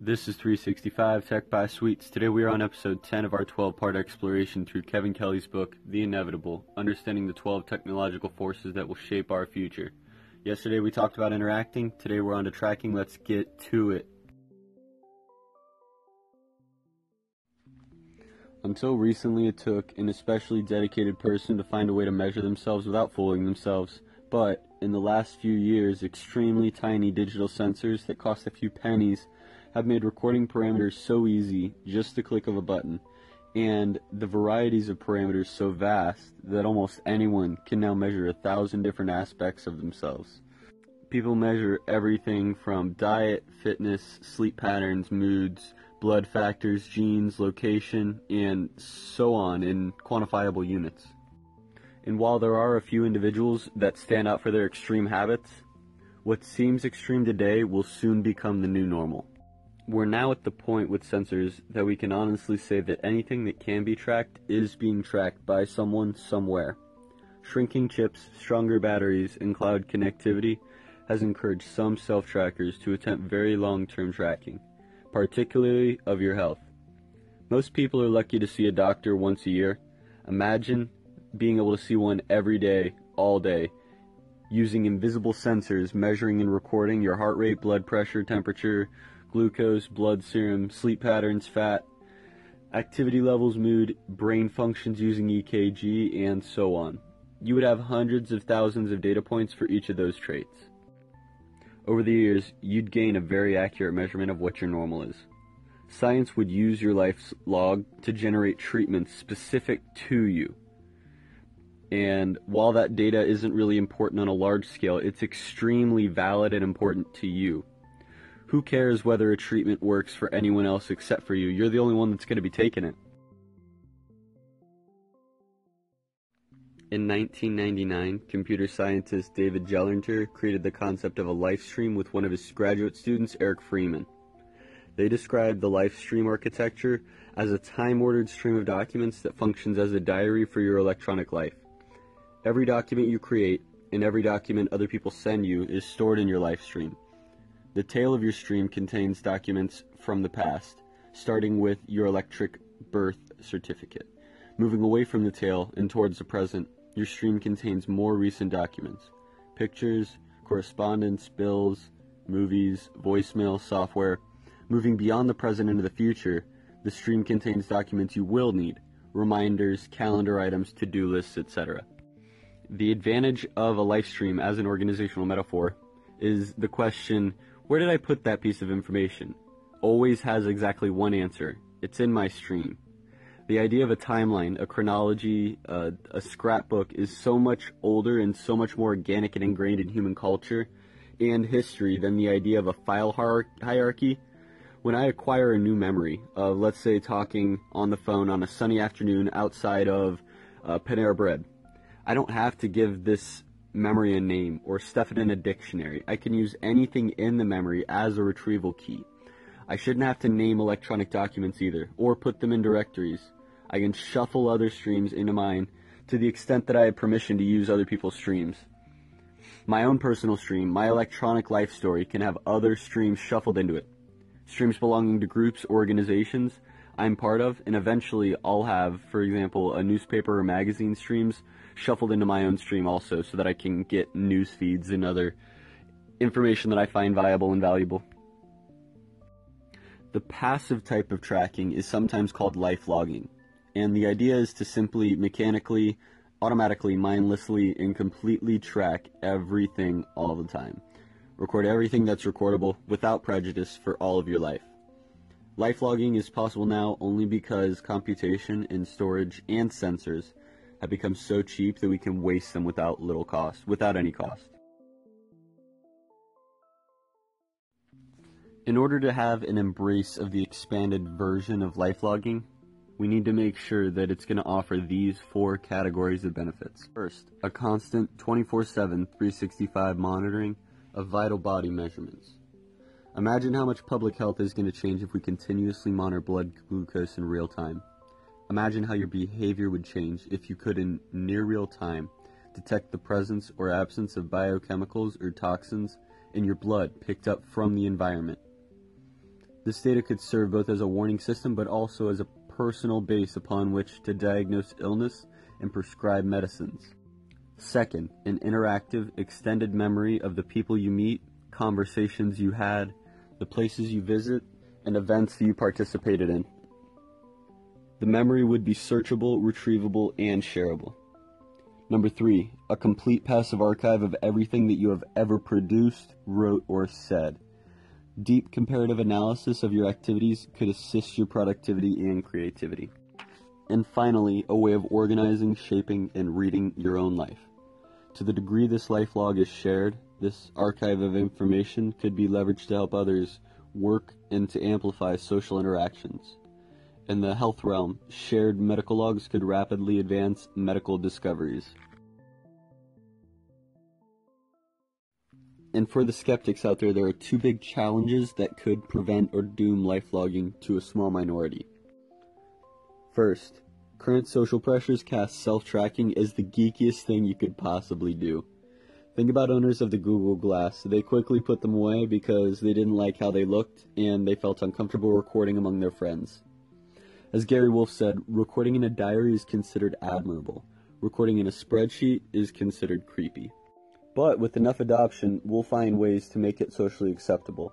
This is 365 Tech by Sweets. Today we are on episode 10 of our 12 part exploration through Kevin Kelly's book, The Inevitable Understanding the 12 Technological Forces That Will Shape Our Future. Yesterday we talked about interacting, today we're on to tracking. Let's get to it. Until recently, it took an especially dedicated person to find a way to measure themselves without fooling themselves. But in the last few years, extremely tiny digital sensors that cost a few pennies have made recording parameters so easy, just the click of a button, and the varieties of parameters so vast that almost anyone can now measure a thousand different aspects of themselves. People measure everything from diet, fitness, sleep patterns, moods, blood factors, genes, location, and so on in quantifiable units. And while there are a few individuals that stand out for their extreme habits, what seems extreme today will soon become the new normal. We're now at the point with sensors that we can honestly say that anything that can be tracked is being tracked by someone somewhere. Shrinking chips, stronger batteries, and cloud connectivity has encouraged some self-trackers to attempt very long-term tracking, particularly of your health. Most people are lucky to see a doctor once a year. Imagine being able to see one every day, all day, using invisible sensors measuring and recording your heart rate, blood pressure, temperature, glucose, blood serum, sleep patterns, fat, activity levels, mood, brain functions using EKG, and so on. You would have hundreds of thousands of data points for each of those traits. Over the years, you'd gain a very accurate measurement of what your normal is. Science would use your life's log to generate treatments specific to you. And while that data isn't really important on a large scale, it's extremely valid and important to you. Who cares whether a treatment works for anyone else except for you? You're the only one that's going to be taking it. In 1999, computer scientist David Gelernter created the concept of a life stream with one of his graduate students, Eric Freeman. They described the life stream architecture as a time ordered stream of documents that functions as a diary for your electronic life. Every document you create and every document other people send you is stored in your life stream. The tail of your stream contains documents from the past, starting with your electric birth certificate. Moving away from the tail and towards the present, your stream contains more recent documents pictures, correspondence, bills, movies, voicemail, software. Moving beyond the present into the future, the stream contains documents you will need reminders, calendar items, to do lists, etc. The advantage of a life stream as an organizational metaphor is the question where did I put that piece of information? Always has exactly one answer. It's in my stream. The idea of a timeline, a chronology, uh, a scrapbook is so much older and so much more organic and ingrained in human culture and history than the idea of a file hierarchy. When I acquire a new memory of, let's say, talking on the phone on a sunny afternoon outside of uh, Panera Bread, I don't have to give this memory a name or stuff it in a dictionary. I can use anything in the memory as a retrieval key. I shouldn't have to name electronic documents either, or put them in directories. I can shuffle other streams into mine to the extent that I have permission to use other people's streams. My own personal stream, my electronic life story, can have other streams shuffled into it. Streams belonging to groups, organizations I'm part of, and eventually I'll have, for example, a newspaper or magazine streams shuffled into my own stream also so that I can get news feeds and other information that I find viable and valuable. The passive type of tracking is sometimes called life logging, and the idea is to simply mechanically, automatically, mindlessly, and completely track everything all the time. Record everything that's recordable without prejudice for all of your life. Life logging is possible now only because computation and storage and sensors have become so cheap that we can waste them without little cost, without any cost. In order to have an embrace of the expanded version of life logging, we need to make sure that it's going to offer these four categories of benefits. First, a constant 24 7, 365 monitoring of vital body measurements. Imagine how much public health is going to change if we continuously monitor blood glucose in real time. Imagine how your behavior would change if you could, in near real time, detect the presence or absence of biochemicals or toxins in your blood picked up from the environment. This data could serve both as a warning system but also as a personal base upon which to diagnose illness and prescribe medicines. Second, an interactive, extended memory of the people you meet, conversations you had, the places you visit, and events you participated in. The memory would be searchable, retrievable, and shareable. Number three, a complete passive archive of everything that you have ever produced, wrote, or said. Deep comparative analysis of your activities could assist your productivity and creativity. And finally, a way of organizing, shaping, and reading your own life. To the degree this life log is shared, this archive of information could be leveraged to help others work and to amplify social interactions. In the health realm, shared medical logs could rapidly advance medical discoveries. And for the skeptics out there, there are two big challenges that could prevent or doom life logging to a small minority. First, Current social pressures cast self tracking as the geekiest thing you could possibly do. Think about owners of the Google Glass. They quickly put them away because they didn't like how they looked and they felt uncomfortable recording among their friends. As Gary Wolf said, recording in a diary is considered admirable. Recording in a spreadsheet is considered creepy. But with enough adoption, we'll find ways to make it socially acceptable.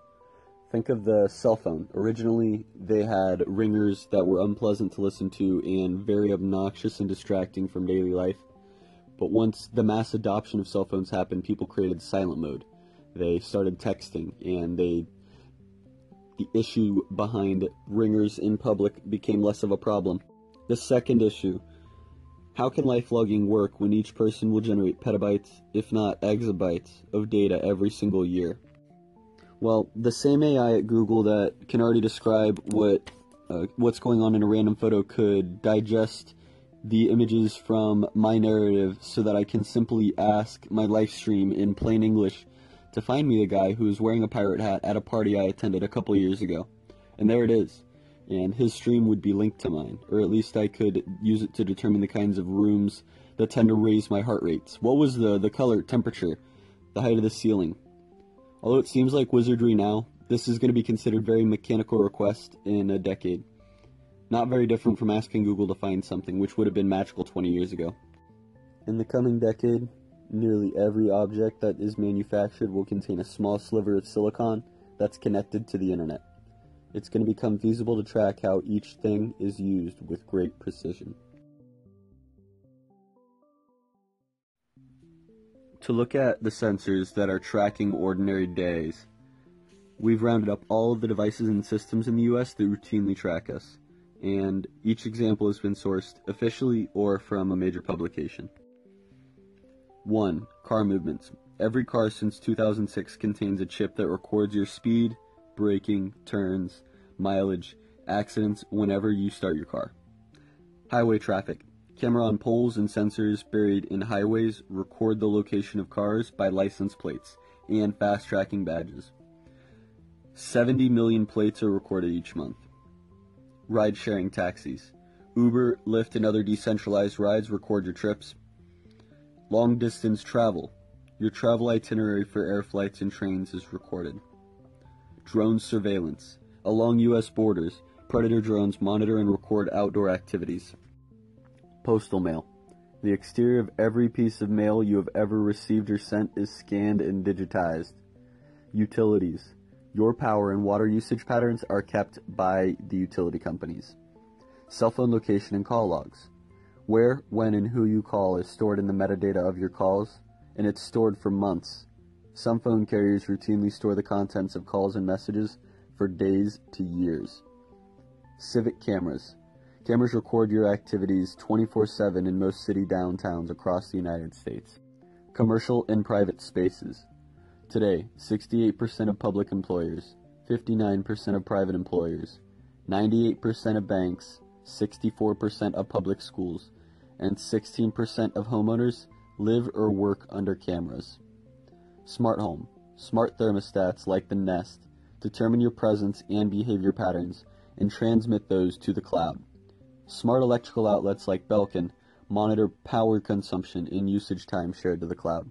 Think of the cell phone. Originally, they had ringers that were unpleasant to listen to and very obnoxious and distracting from daily life. But once the mass adoption of cell phones happened, people created silent mode. They started texting, and they the issue behind ringers in public became less of a problem. The second issue how can life logging work when each person will generate petabytes, if not exabytes, of data every single year? Well, the same AI at Google that can already describe what uh, what's going on in a random photo could digest the images from my narrative so that I can simply ask my live stream in plain English to find me the guy who was wearing a pirate hat at a party I attended a couple years ago. And there it is. And his stream would be linked to mine, or at least I could use it to determine the kinds of rooms that tend to raise my heart rates. What was the, the color, temperature, the height of the ceiling, Although it seems like wizardry now, this is going to be considered very mechanical request in a decade. Not very different from asking Google to find something, which would have been magical 20 years ago. In the coming decade, nearly every object that is manufactured will contain a small sliver of silicon that's connected to the internet. It's going to become feasible to track how each thing is used with great precision. To look at the sensors that are tracking ordinary days, we've rounded up all of the devices and systems in the US that routinely track us, and each example has been sourced officially or from a major publication. 1. Car movements. Every car since 2006 contains a chip that records your speed, braking, turns, mileage, accidents whenever you start your car. Highway traffic. Camera on poles and sensors buried in highways record the location of cars by license plates and fast tracking badges. 70 million plates are recorded each month. Ride sharing taxis. Uber, Lyft, and other decentralized rides record your trips. Long distance travel. Your travel itinerary for air flights and trains is recorded. Drone surveillance. Along U.S. borders, Predator drones monitor and record outdoor activities. Postal mail. The exterior of every piece of mail you have ever received or sent is scanned and digitized. Utilities. Your power and water usage patterns are kept by the utility companies. Cell phone location and call logs. Where, when, and who you call is stored in the metadata of your calls, and it's stored for months. Some phone carriers routinely store the contents of calls and messages for days to years. Civic cameras. Cameras record your activities 24 7 in most city downtowns across the United States. Commercial and private spaces. Today, 68% of public employers, 59% of private employers, 98% of banks, 64% of public schools, and 16% of homeowners live or work under cameras. Smart home. Smart thermostats like the Nest determine your presence and behavior patterns and transmit those to the cloud. Smart electrical outlets like Belkin monitor power consumption and usage time shared to the cloud.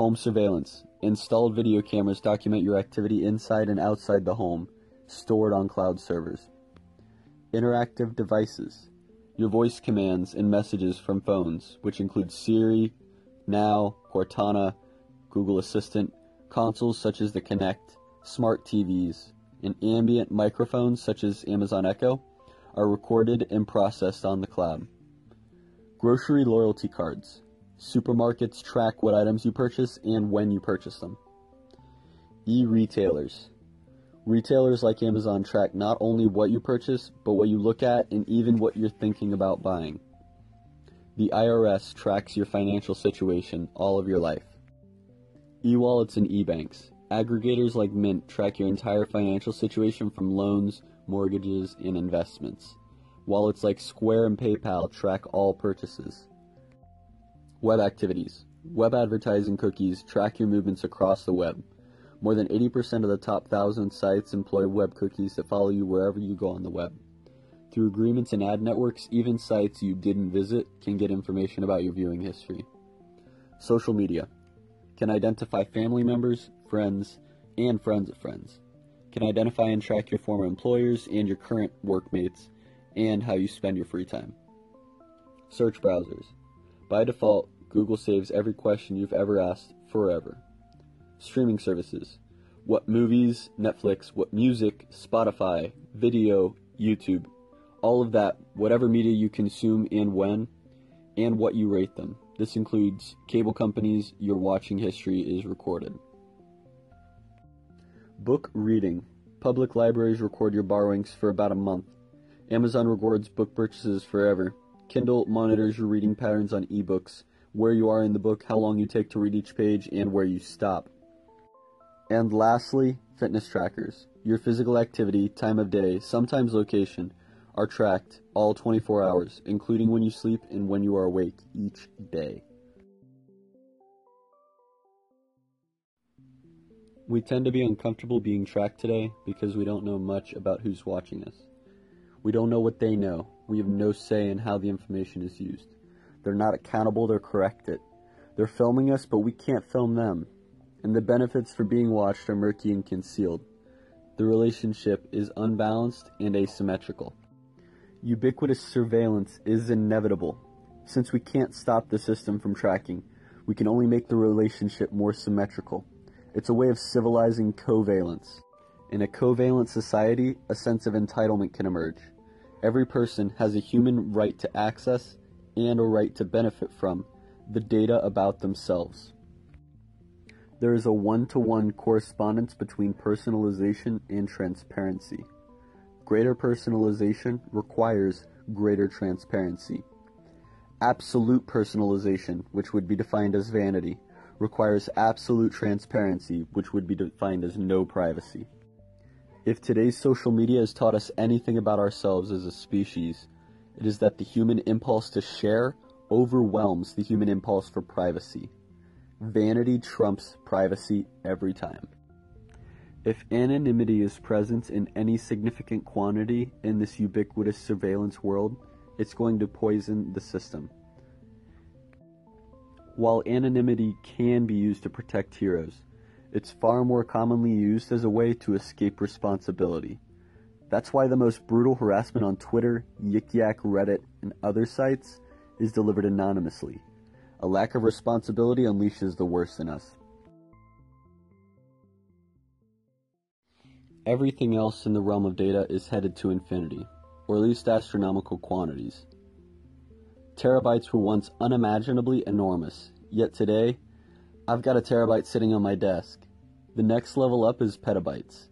Home surveillance. Installed video cameras document your activity inside and outside the home, stored on cloud servers. Interactive devices, your voice commands and messages from phones, which include Siri, Now, Cortana, Google Assistant, consoles such as the Kinect, smart TVs, and ambient microphones such as Amazon Echo, are recorded and processed on the cloud. Grocery loyalty cards. Supermarkets track what items you purchase and when you purchase them. E retailers. Retailers like Amazon track not only what you purchase, but what you look at and even what you're thinking about buying. The IRS tracks your financial situation all of your life. E wallets and e banks. Aggregators like Mint track your entire financial situation from loans, mortgages, and investments. Wallets like Square and PayPal track all purchases. Web activities. Web advertising cookies track your movements across the web. More than 80% of the top 1,000 sites employ web cookies that follow you wherever you go on the web. Through agreements and ad networks, even sites you didn't visit can get information about your viewing history. Social media can identify family members, friends, and friends of friends. Can identify and track your former employers and your current workmates and how you spend your free time. Search browsers. By default, Google saves every question you've ever asked forever streaming services. What movies, Netflix, what music, Spotify, video, YouTube, all of that, whatever media you consume and when, and what you rate them. This includes cable companies, your watching history is recorded. Book reading. Public libraries record your borrowings for about a month. Amazon records book purchases forever. Kindle monitors your reading patterns on ebooks, where you are in the book, how long you take to read each page, and where you stop. And lastly, fitness trackers. Your physical activity, time of day, sometimes location, are tracked all 24 hours, including when you sleep and when you are awake each day. We tend to be uncomfortable being tracked today because we don't know much about who's watching us. We don't know what they know. We have no say in how the information is used. They're not accountable, they're corrected. They're filming us, but we can't film them and the benefits for being watched are murky and concealed. The relationship is unbalanced and asymmetrical. Ubiquitous surveillance is inevitable. Since we can't stop the system from tracking, we can only make the relationship more symmetrical. It's a way of civilizing coveillance. In a coveillant society, a sense of entitlement can emerge. Every person has a human right to access and a right to benefit from the data about themselves. There is a one-to-one correspondence between personalization and transparency. Greater personalization requires greater transparency. Absolute personalization, which would be defined as vanity, requires absolute transparency, which would be defined as no privacy. If today's social media has taught us anything about ourselves as a species, it is that the human impulse to share overwhelms the human impulse for privacy. Vanity trumps privacy every time. If anonymity is present in any significant quantity in this ubiquitous surveillance world, it's going to poison the system. While anonymity can be used to protect heroes, it's far more commonly used as a way to escape responsibility. That's why the most brutal harassment on Twitter, Yik Yak, Reddit, and other sites is delivered anonymously. A lack of responsibility unleashes the worst in us. Everything else in the realm of data is headed to infinity, or at least astronomical quantities. Terabytes were once unimaginably enormous, yet today, I've got a terabyte sitting on my desk. The next level up is petabytes.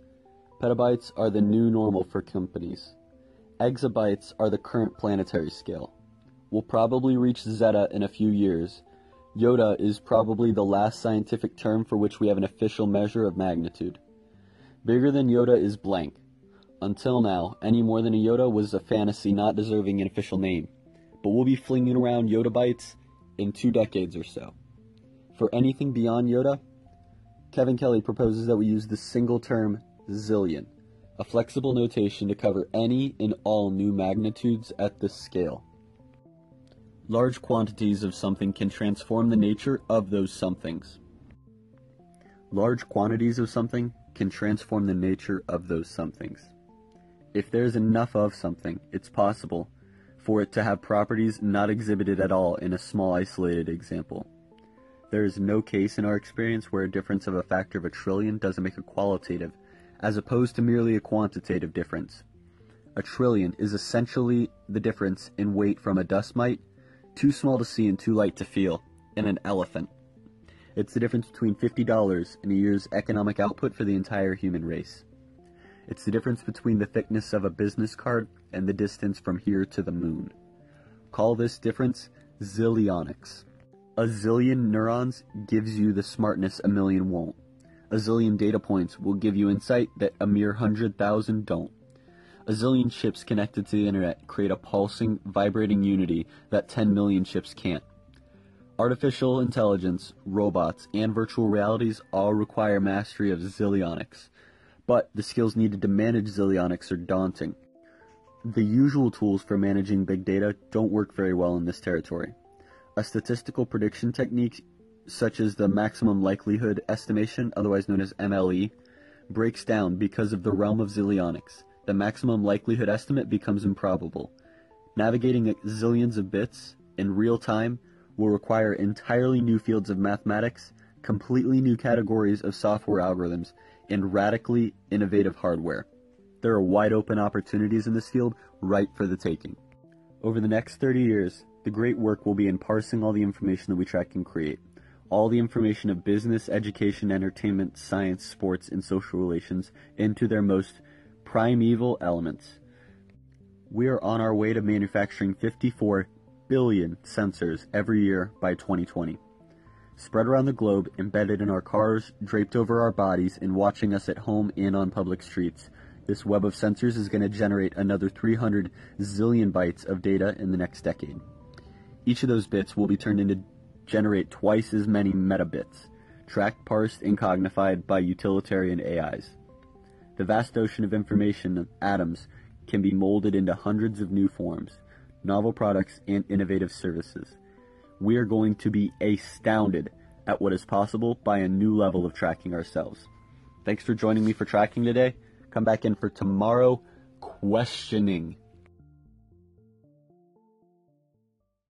Petabytes are the new normal for companies. Exabytes are the current planetary scale We'll probably reach zetta in a few years. Yotta is probably the last scientific term for which we have an official measure of magnitude. Bigger than Yotta is blank. Until now, any more than a yotta was a fantasy not deserving an official name, but we'll be flinging around yottabytes in two decades or so. For anything beyond yotta, Kevin Kelly proposes that we use the single term zillion, a flexible notation to cover any and all new magnitudes at this scale. Large quantities of something can transform the nature of those somethings. Large quantities of something can transform the nature of those somethings. If there is enough of something, it's possible for it to have properties not exhibited at all in a small isolated example. There is no case in our experience where a difference of a factor of a trillion doesn't make a qualitative, as opposed to merely a quantitative difference. A trillion is essentially the difference in weight from a dust mite, too small to see and too light to feel, and an elephant. It's the difference between $50 and a year's economic output for the entire human race. It's the difference between the thickness of a business card and the distance from here to the moon. Call this difference zillionics. A zillion neurons gives you the smartness a million won't. A zillion data points will give you insight that a mere hundred thousand don't. A zillion chips connected to the internet create a pulsing, vibrating unity that 10 million chips can't. Artificial intelligence, robots, and virtual realities all require mastery of zillionics, but the skills needed to manage zillionics are daunting. The usual tools for managing big data don't work very well in this territory. A statistical prediction technique, such as the maximum likelihood estimation, otherwise known as MLE, breaks down because of the mm-hmm. realm of zillionics. The maximum likelihood estimate becomes improbable. Navigating zillions of bits in real time will require entirely new fields of mathematics, completely new categories of software algorithms, and radically innovative hardware. There are wide open opportunities in this field ripe for the taking. Over the next 30 years, the great work will be in parsing all the information that we track and create. All the information of business, education, entertainment, science, sports, and social relations into their most primeval elements. We are on our way to manufacturing 54 billion sensors every year by 2020. Spread around the globe, embedded in our cars, draped over our bodies, and watching us at home and on public streets. This web of sensors is going to generate another 300 zillion bytes of data in the next decade. Each of those bits will be turned into generate twice as many metabits, tracked, parsed, and cognified by utilitarian AIs. The vast ocean of information, of atoms, can be molded into hundreds of new forms novel products, and innovative services. We are going to be astounded at what is possible by a new level of tracking ourselves. Thanks for joining me for tracking today. Come back in for tomorrow questioning.